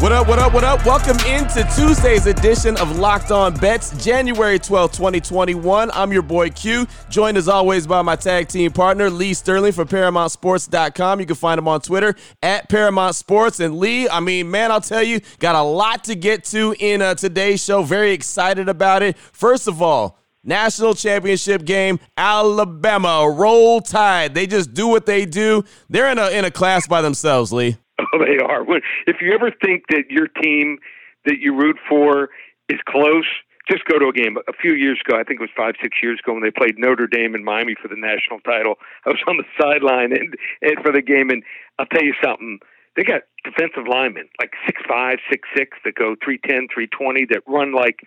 What up, what up, what up? Welcome into Tuesday's edition of Locked On Bets, January 12, 2021. I'm your boy Q, joined as always by my tag team partner, Lee Sterling from ParamountSports.com. You can find him on Twitter at Paramount Sports. And Lee, I mean, man, I'll tell you, got a lot to get to in uh, today's show. Very excited about it. First of all, National championship game, Alabama, roll tide. They just do what they do. They're in a in a class by themselves, Lee. Oh, they are. If you ever think that your team that you root for is close, just go to a game. A few years ago, I think it was five, six years ago, when they played Notre Dame in Miami for the national title. I was on the sideline and, and for the game, and I'll tell you something. They got defensive linemen like six five, six six that go three ten, three twenty that run like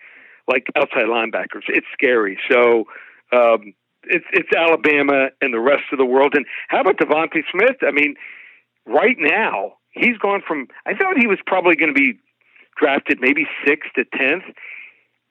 like outside linebackers. It's scary. So um, it's it's Alabama and the rest of the world. And how about DeVonta Smith? I mean, right now he's gone from I thought he was probably going to be drafted maybe sixth to tenth.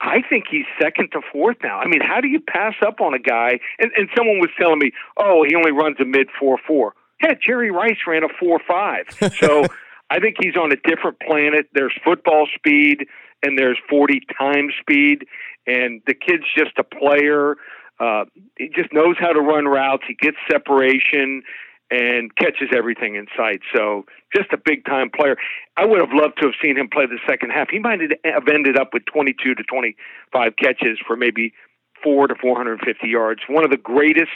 I think he's second to fourth now. I mean, how do you pass up on a guy? And, and someone was telling me, oh, he only runs a mid four four. Yeah, Jerry Rice ran a four five. So I think he's on a different planet. There's football speed and there's 40 time speed, and the kid's just a player. Uh, he just knows how to run routes. He gets separation and catches everything in sight. So just a big time player. I would have loved to have seen him play the second half. He might have ended up with 22 to 25 catches for maybe four to 450 yards. One of the greatest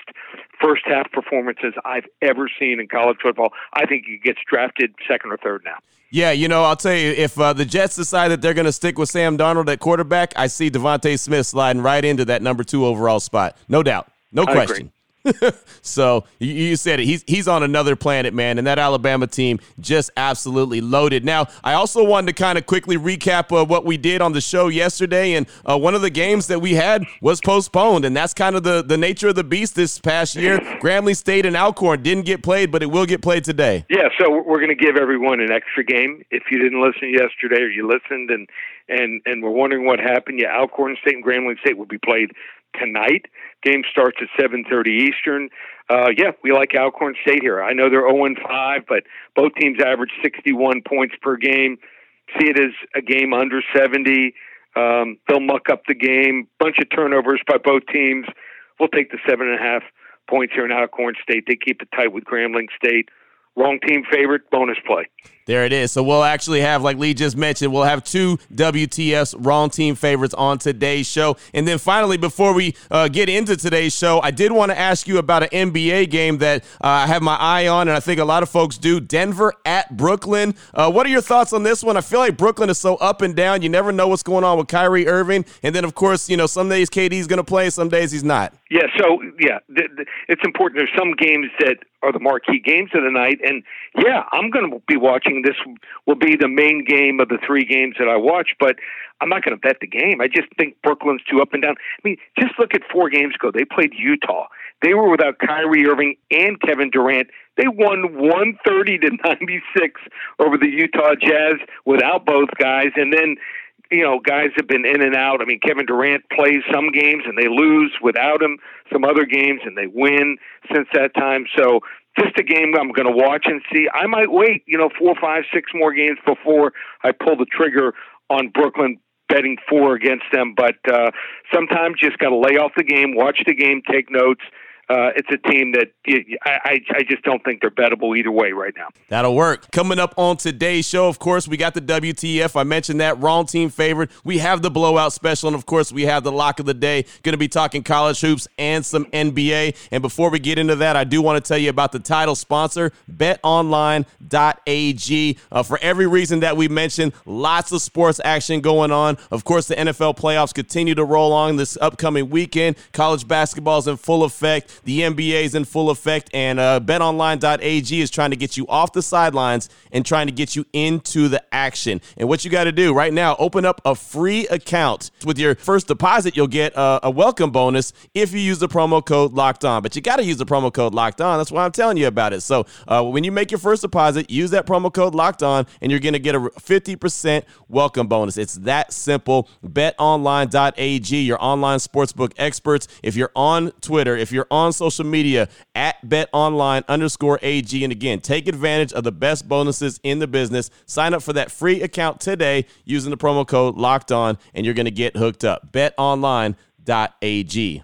first half performances I've ever seen in college football. I think he gets drafted second or third now. Yeah, you know, I'll tell you, if uh, the Jets decide that they're going to stick with Sam Darnold at quarterback, I see DeVonta Smith sliding right into that number two overall spot. No doubt. No question. so you, said it. He's he's on another planet, man. And that Alabama team just absolutely loaded. Now, I also wanted to kind of quickly recap uh, what we did on the show yesterday, and uh, one of the games that we had was postponed, and that's kind of the the nature of the beast this past year. Grambling State and Alcorn didn't get played, but it will get played today. Yeah, so we're going to give everyone an extra game. If you didn't listen yesterday, or you listened and and and we're wondering what happened, yeah, Alcorn State and Grambling State will be played tonight. Game starts at 7:30 Eastern. Uh, yeah, we like Alcorn State here. I know they're 0 5, but both teams average 61 points per game. See it as a game under 70. Um, they'll muck up the game. Bunch of turnovers by both teams. We'll take the seven and a half points here in Alcorn State. They keep it tight with Grambling State. Wrong team favorite, bonus play. There it is. So we'll actually have, like Lee just mentioned, we'll have two WTFs wrong team favorites on today's show. And then finally, before we uh, get into today's show, I did want to ask you about an NBA game that uh, I have my eye on, and I think a lot of folks do. Denver at Brooklyn. Uh, what are your thoughts on this one? I feel like Brooklyn is so up and down. You never know what's going on with Kyrie Irving. And then, of course, you know, some days KD's going to play, some days he's not. Yeah, so, yeah, th- th- it's important. There's some games that are the marquee games of the night. And yeah, I'm going to be watching this. Will be the main game of the three games that I watch, but I'm not going to bet the game. I just think Brooklyn's too up and down. I mean, just look at four games ago. They played Utah. They were without Kyrie Irving and Kevin Durant. They won 130 to 96 over the Utah Jazz without both guys. And then you know, guys have been in and out. I mean, Kevin Durant plays some games and they lose without him, some other games and they win since that time. So just a game I'm going to watch and see. I might wait, you know, four, five, six more games before I pull the trigger on Brooklyn betting four against them. But uh, sometimes you just got to lay off the game, watch the game, take notes. Uh, it's a team that I, I just don't think they're bettable either way right now. That'll work. Coming up on today's show, of course, we got the WTF. I mentioned that wrong team favorite. We have the blowout special, and of course, we have the lock of the day. Going to be talking college hoops and some NBA. And before we get into that, I do want to tell you about the title sponsor, BetOnline.ag. Uh, for every reason that we mentioned, lots of sports action going on. Of course, the NFL playoffs continue to roll on this upcoming weekend. College basketball is in full effect. The NBA is in full effect, and uh, BetOnline.ag is trying to get you off the sidelines and trying to get you into the action. And what you got to do right now, open up a free account. With your first deposit, you'll get a, a welcome bonus if you use the promo code Locked On. But you got to use the promo code Locked On. That's why I'm telling you about it. So uh, when you make your first deposit, use that promo code Locked On, and you're going to get a 50% welcome bonus. It's that simple. BetOnline.ag, your online sportsbook experts. If you're on Twitter, if you're on on social media at betonline underscore AG. And again, take advantage of the best bonuses in the business. Sign up for that free account today using the promo code locked on, and you're going to get hooked up. BetOnline.ag.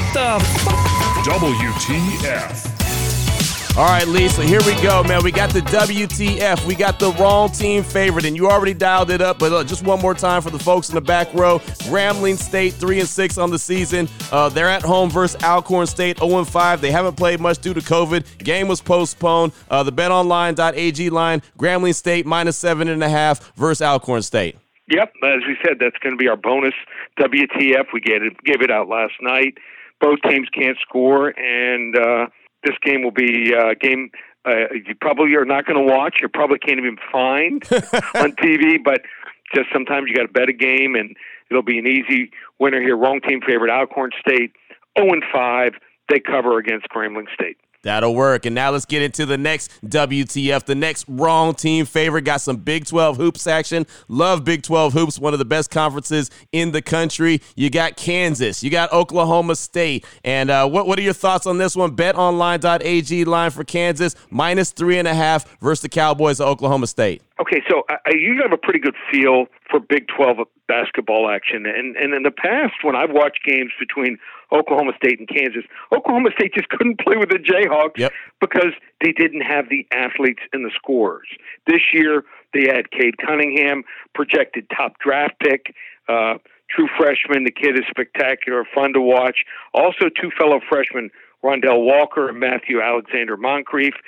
What the f- WTF. All right, Lisa, here we go, man. We got the WTF. We got the wrong team favorite, and you already dialed it up. But uh, just one more time for the folks in the back row. Grambling State three and six on the season. Uh, they're at home versus Alcorn State 0 and five. They haven't played much due to COVID. Game was postponed. Uh, the BetOnline.ag line: Grambling State minus seven and a half versus Alcorn State. Yep, as we said, that's going to be our bonus WTF. We gave it, gave it out last night. Both teams can't score, and uh, this game will be a uh, game uh, you probably are not going to watch. You probably can't even find on TV, but just sometimes you got to bet a game, and it'll be an easy winner here. Wrong team favorite, Alcorn State, 0 and 5. They cover against Grambling State. That'll work. And now let's get into the next WTF, the next wrong team favorite. Got some Big 12 hoops action. Love Big 12 hoops, one of the best conferences in the country. You got Kansas, you got Oklahoma State. And uh, what, what are your thoughts on this one? BetOnline.ag line for Kansas, minus three and a half versus the Cowboys of Oklahoma State. Okay, so I, I usually have a pretty good feel for Big 12 basketball action. And, and in the past, when I've watched games between Oklahoma State and Kansas. Oklahoma State just couldn't play with the Jayhawks yep. because they didn't have the athletes and the scorers. This year, they had Cade Cunningham, projected top draft pick, uh, true freshman. The kid is spectacular, fun to watch. Also, two fellow freshmen, Rondel Walker and Matthew Alexander Moncrieffe.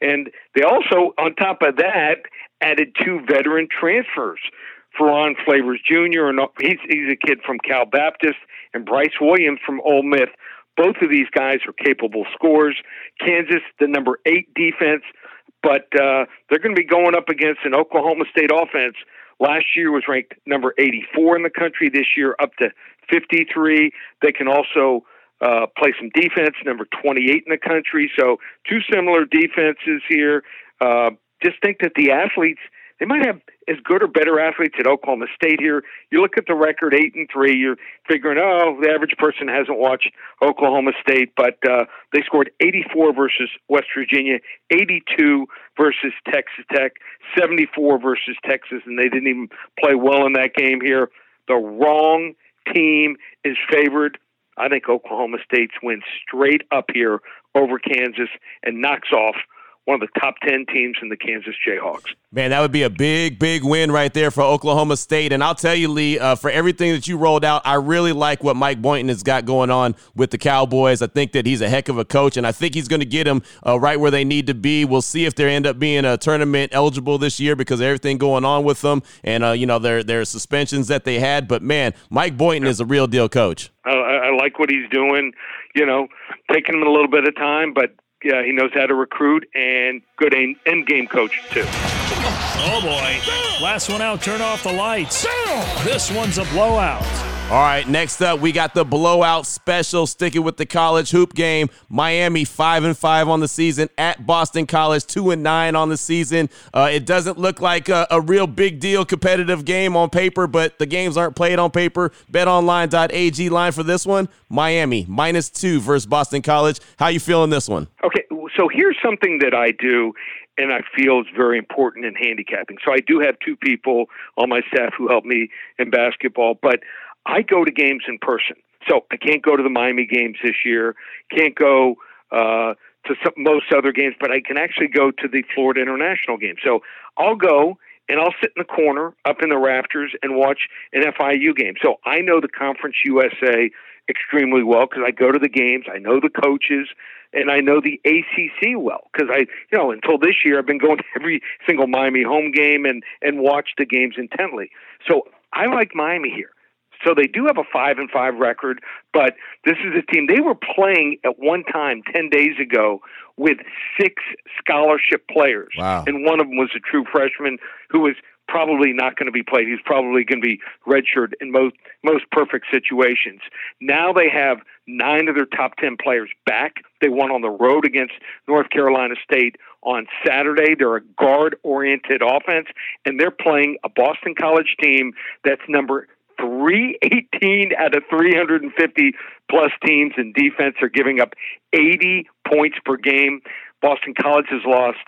And they also, on top of that, added two veteran transfers. Ferron Flavors Jr. and he's he's a kid from Cal Baptist, and Bryce Williams from Ole Miss. Both of these guys are capable scorers. Kansas, the number eight defense, but uh, they're going to be going up against an Oklahoma State offense. Last year was ranked number 84 in the country. This year up to 53. They can also uh, play some defense, number 28 in the country. So two similar defenses here. Uh, just think that the athletes they might have as good or better athletes at Oklahoma State here. You look at the record, eight and three. You're figuring, oh, the average person hasn't watched Oklahoma State, but uh, they scored 84 versus West Virginia, 82 versus Texas Tech, 74 versus Texas, and they didn't even play well in that game here. The wrong team is favored. I think Oklahoma State's wins straight up here over Kansas and knocks off one of the top 10 teams in the Kansas Jayhawks. Man, that would be a big, big win right there for Oklahoma State. And I'll tell you, Lee, uh, for everything that you rolled out, I really like what Mike Boynton has got going on with the Cowboys. I think that he's a heck of a coach, and I think he's going to get them uh, right where they need to be. We'll see if they end up being a tournament eligible this year because of everything going on with them and, uh, you know, their, their suspensions that they had. But, man, Mike Boynton is a real deal coach. I, I like what he's doing, you know, taking him a little bit of time, but yeah, he knows how to recruit and good end game coach too. Oh boy! Last one out. Turn off the lights. This one's a blowout. All right, next up we got the blowout special. Sticking with the college hoop game, Miami five and five on the season at Boston College, two and nine on the season. Uh, it doesn't look like a, a, real big deal competitive game on paper, but the games aren't played on paper. BetOnline.ag line for this one: Miami minus two versus Boston College. How you feeling this one? Okay, so here's something that I do and I feel is very important in handicapping. So I do have two people on my staff who help me in basketball, but I go to games in person. So I can't go to the Miami games this year, can't go uh, to some, most other games, but I can actually go to the Florida International game. So I'll go and I'll sit in the corner up in the rafters and watch an FIU game. So I know the Conference USA extremely well because I go to the games, I know the coaches, and I know the ACC well because I, you know, until this year I've been going to every single Miami home game and and watch the games intently. So I like Miami here. So they do have a five and five record, but this is a team they were playing at one time ten days ago with six scholarship players, wow. and one of them was a true freshman who was probably not going to be played. He's probably going to be redshirted in most most perfect situations. Now they have nine of their top ten players back. They won on the road against North Carolina State on Saturday. They're a guard oriented offense, and they're playing a Boston College team that's number 318 out of 350 plus teams in defense are giving up 80 points per game. Boston College has lost,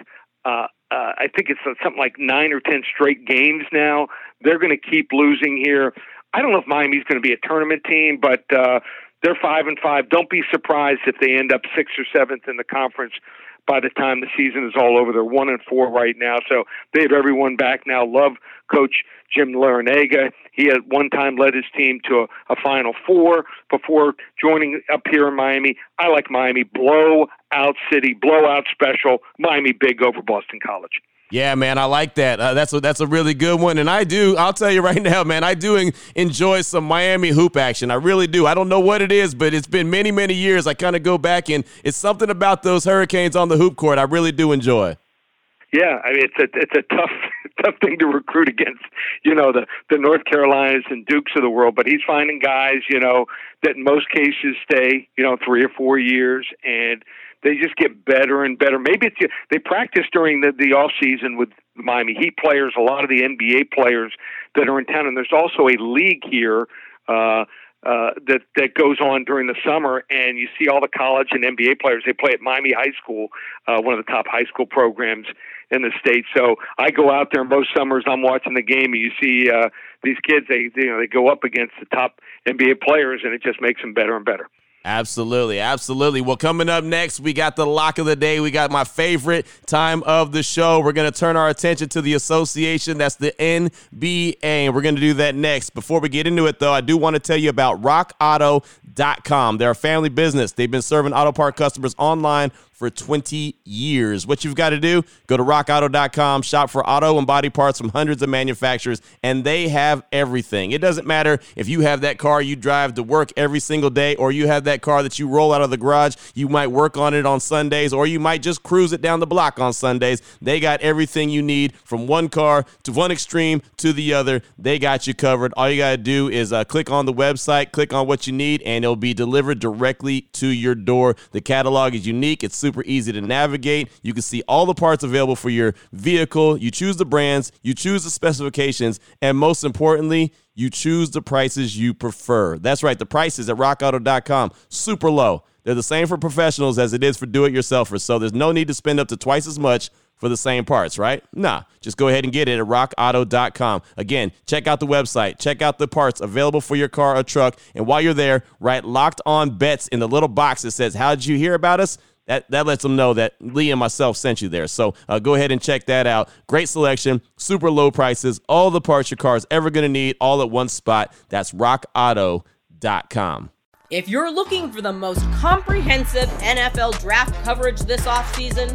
uh, uh, I think it's something like nine or 10 straight games now. They're going to keep losing here. I don't know if Miami's going to be a tournament team, but uh, they're five and five. Don't be surprised if they end up sixth or seventh in the conference by the time the season is all over. They're one and four right now, so they have everyone back now. Love Coach Jim Larrañaga. He at one time led his team to a, a Final Four before joining up here in Miami. I like Miami blowout city, blowout special. Miami big over Boston College. Yeah, man, I like that. Uh, that's a, that's a really good one, and I do. I'll tell you right now, man, I do enjoy some Miami hoop action. I really do. I don't know what it is, but it's been many, many years. I kind of go back, and it's something about those Hurricanes on the hoop court. I really do enjoy. Yeah, I mean it's a it's a tough tough thing to recruit against, you know, the the North Carolinas and Dukes of the world. But he's finding guys, you know, that in most cases stay, you know, three or four years, and they just get better and better. Maybe it's they practice during the the off season with Miami Heat players, a lot of the NBA players that are in town, and there's also a league here. Uh, uh, that that goes on during the summer, and you see all the college and NBA players. They play at Miami High School, uh, one of the top high school programs in the state. So I go out there most summers. I'm watching the game, and you see uh, these kids. They you know they go up against the top NBA players, and it just makes them better and better. Absolutely, absolutely. Well, coming up next, we got the lock of the day. We got my favorite time of the show. We're going to turn our attention to the association. That's the NBA, and we're going to do that next. Before we get into it, though, I do want to tell you about RockAuto.com. They're a family business. They've been serving auto part customers online for 20 years. What you've got to do, go to rockauto.com, shop for auto and body parts from hundreds of manufacturers, and they have everything. It doesn't matter if you have that car you drive to work every single day, or you have that car that you roll out of the garage. You might work on it on Sundays, or you might just cruise it down the block on Sundays. They got everything you need from one car to one extreme to the other. They got you covered. All you got to do is uh, click on the website, click on what you need, and it'll be delivered directly to your door. The catalog is unique, it's super super easy to navigate. You can see all the parts available for your vehicle. You choose the brands, you choose the specifications, and most importantly, you choose the prices you prefer. That's right, the prices at rockauto.com super low. They're the same for professionals as it is for do-it-yourselfers. So there's no need to spend up to twice as much for the same parts, right? Nah, just go ahead and get it at rockauto.com. Again, check out the website, check out the parts available for your car or truck. And while you're there, write locked on bets in the little box that says, How did you hear about us? That that lets them know that Lee and myself sent you there. So uh, go ahead and check that out. Great selection, super low prices, all the parts your car is ever going to need, all at one spot. That's rockauto.com. If you're looking for the most comprehensive NFL draft coverage this offseason,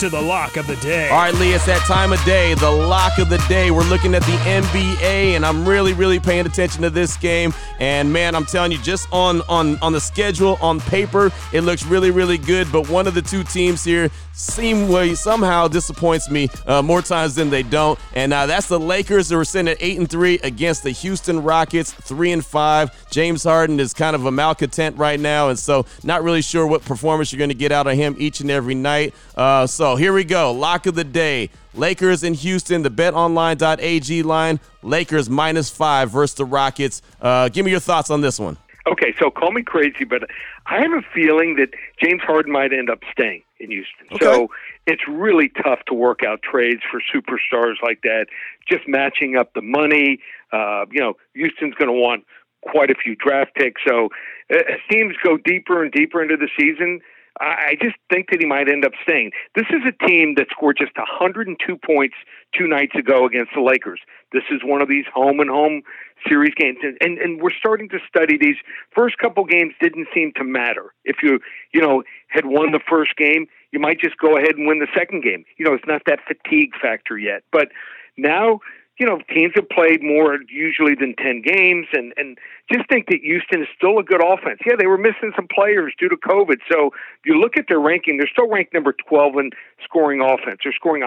to the lock of the day. All right, Lee, it's that time of day, the lock of the day. We're looking at the NBA, and I'm really, really paying attention to this game. And man, I'm telling you, just on on on the schedule, on paper, it looks really, really good. But one of the two teams here seemingly somehow disappoints me uh, more times than they don't. And uh, that's the Lakers who are sitting at eight and three against the Houston Rockets, three and five. James Harden is kind of a malcontent right now, and so not really sure what performance you're going to get out of him each and every night. Uh, so here we go. Lock of the day. Lakers in Houston, the betonline.ag line. Lakers minus five versus the Rockets. Uh, give me your thoughts on this one. Okay, so call me crazy, but I have a feeling that James Harden might end up staying in Houston. Okay. So it's really tough to work out trades for superstars like that. Just matching up the money. Uh, you know, Houston's going to want quite a few draft picks. So uh, as teams go deeper and deeper into the season, I just think that he might end up staying. This is a team that scored just 102 points two nights ago against the Lakers. This is one of these home and home series games, and and, we're starting to study these. First couple games didn't seem to matter. If you you know had won the first game, you might just go ahead and win the second game. You know, it's not that fatigue factor yet, but now you know, teams have played more usually than 10 games and, and just think that Houston is still a good offense. Yeah, they were missing some players due to COVID. So if you look at their ranking, they're still ranked number 12 in scoring offense. They're scoring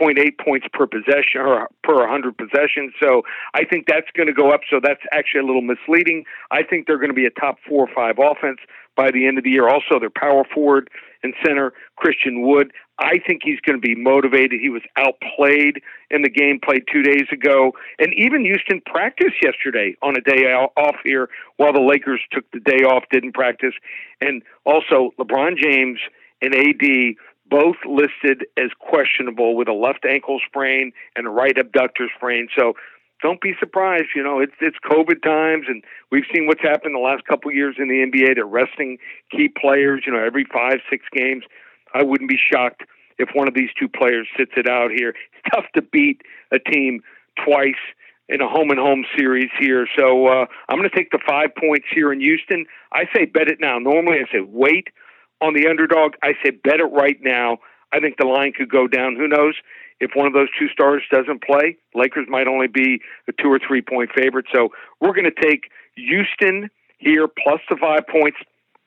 110.8 points per possession or per 100 possessions. So I think that's going to go up. So that's actually a little misleading. I think they're going to be a top four or five offense by the end of the year. Also, their power forward and center, Christian Wood. I think he's going to be motivated. He was outplayed in the game played two days ago. And even Houston practiced yesterday on a day off here while the Lakers took the day off, didn't practice. And also, LeBron James and AD both listed as questionable with a left ankle sprain and a right abductor sprain. So don't be surprised. You know, it's it's COVID times, and we've seen what's happened the last couple of years in the NBA. They're resting key players. You know, every five six games. I wouldn't be shocked if one of these two players sits it out here. It's tough to beat a team twice in a home and home series here. So uh, I'm going to take the five points here in Houston. I say bet it now. Normally I say wait on the underdog. I say bet it right now. I think the line could go down. Who knows? If one of those two stars doesn't play, Lakers might only be a two or three point favorite. So we're going to take Houston here plus the five points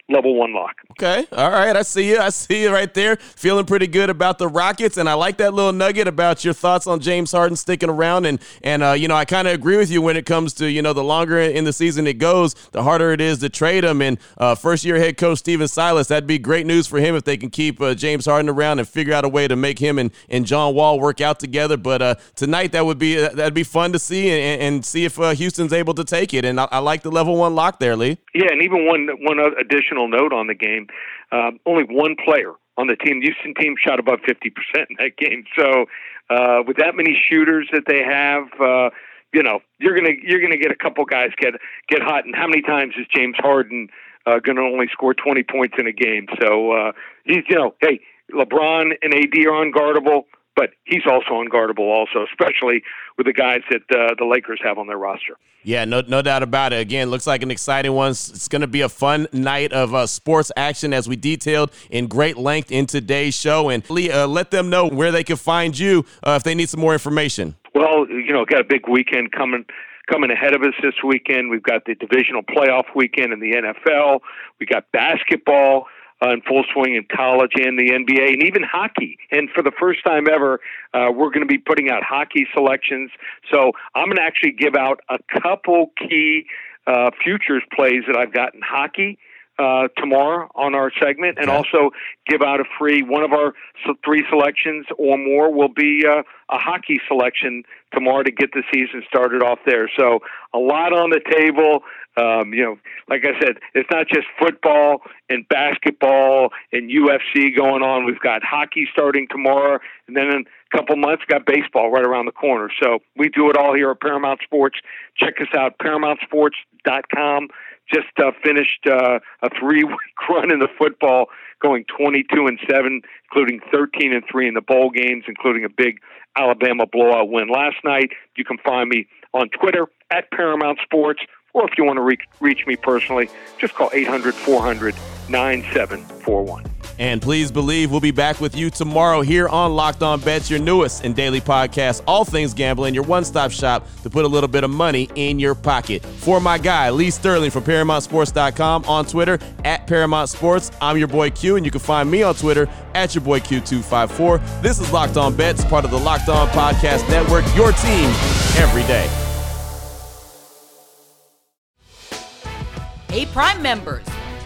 level one lock. Okay. All right. I see you. I see you right there. Feeling pretty good about the Rockets. And I like that little nugget about your thoughts on James Harden sticking around. And, and uh, you know, I kind of agree with you when it comes to, you know, the longer in the season it goes, the harder it is to trade him. And uh, first year head coach Stephen Silas, that'd be great news for him if they can keep uh, James Harden around and figure out a way to make him and, and John Wall work out together. But uh, tonight that would be uh, that'd be fun to see and, and see if uh, Houston's able to take it. And I, I like the level one lock there, Lee. Yeah, and even one one additional note on the game: uh, only one player on the team, Houston team, shot above fifty percent in that game. So, uh, with that many shooters that they have, uh, you know, you're gonna you're gonna get a couple guys get get hot. And how many times is James Harden uh, to only score twenty points in a game? So uh, he's you know, hey, LeBron and AD are unguardable but he's also unguardable, also, especially with the guys that uh, the Lakers have on their roster. Yeah, no, no doubt about it. Again, looks like an exciting one. It's going to be a fun night of uh, sports action as we detailed in great length in today's show. And Lee, uh, let them know where they can find you uh, if they need some more information. Well, you know, got a big weekend coming coming ahead of us this weekend. We've got the divisional playoff weekend in the NFL. We got basketball uh, in full swing in college and the NBA and even hockey. And for the first time ever, uh, we're going to be putting out hockey selections. So I'm going to actually give out a couple key uh, futures plays that I've got in hockey. Uh, tomorrow on our segment, and also give out a free one of our three selections or more will be uh, a hockey selection tomorrow to get the season started off there. So a lot on the table. Um, you know, like I said, it's not just football and basketball and UFC going on. We've got hockey starting tomorrow, and then in a couple months, got baseball right around the corner. So we do it all here at Paramount Sports. Check us out, ParamountSports.com. just uh, finished uh, a three-week run in the football, going 22 and seven, including 13 and three in the bowl games, including a big Alabama blowout win last night. You can find me on Twitter at Paramount Sports, or if you want to reach, reach me personally, just call 800 400 9741. And please believe we'll be back with you tomorrow here on Locked On Bets, your newest and daily podcast, all things gambling, your one stop shop to put a little bit of money in your pocket. For my guy, Lee Sterling from ParamountSports.com on Twitter at Paramount Sports. I'm your boy Q, and you can find me on Twitter at your boy Q254. This is Locked On Bets, part of the Locked On Podcast Network, your team every day. Hey, Prime members,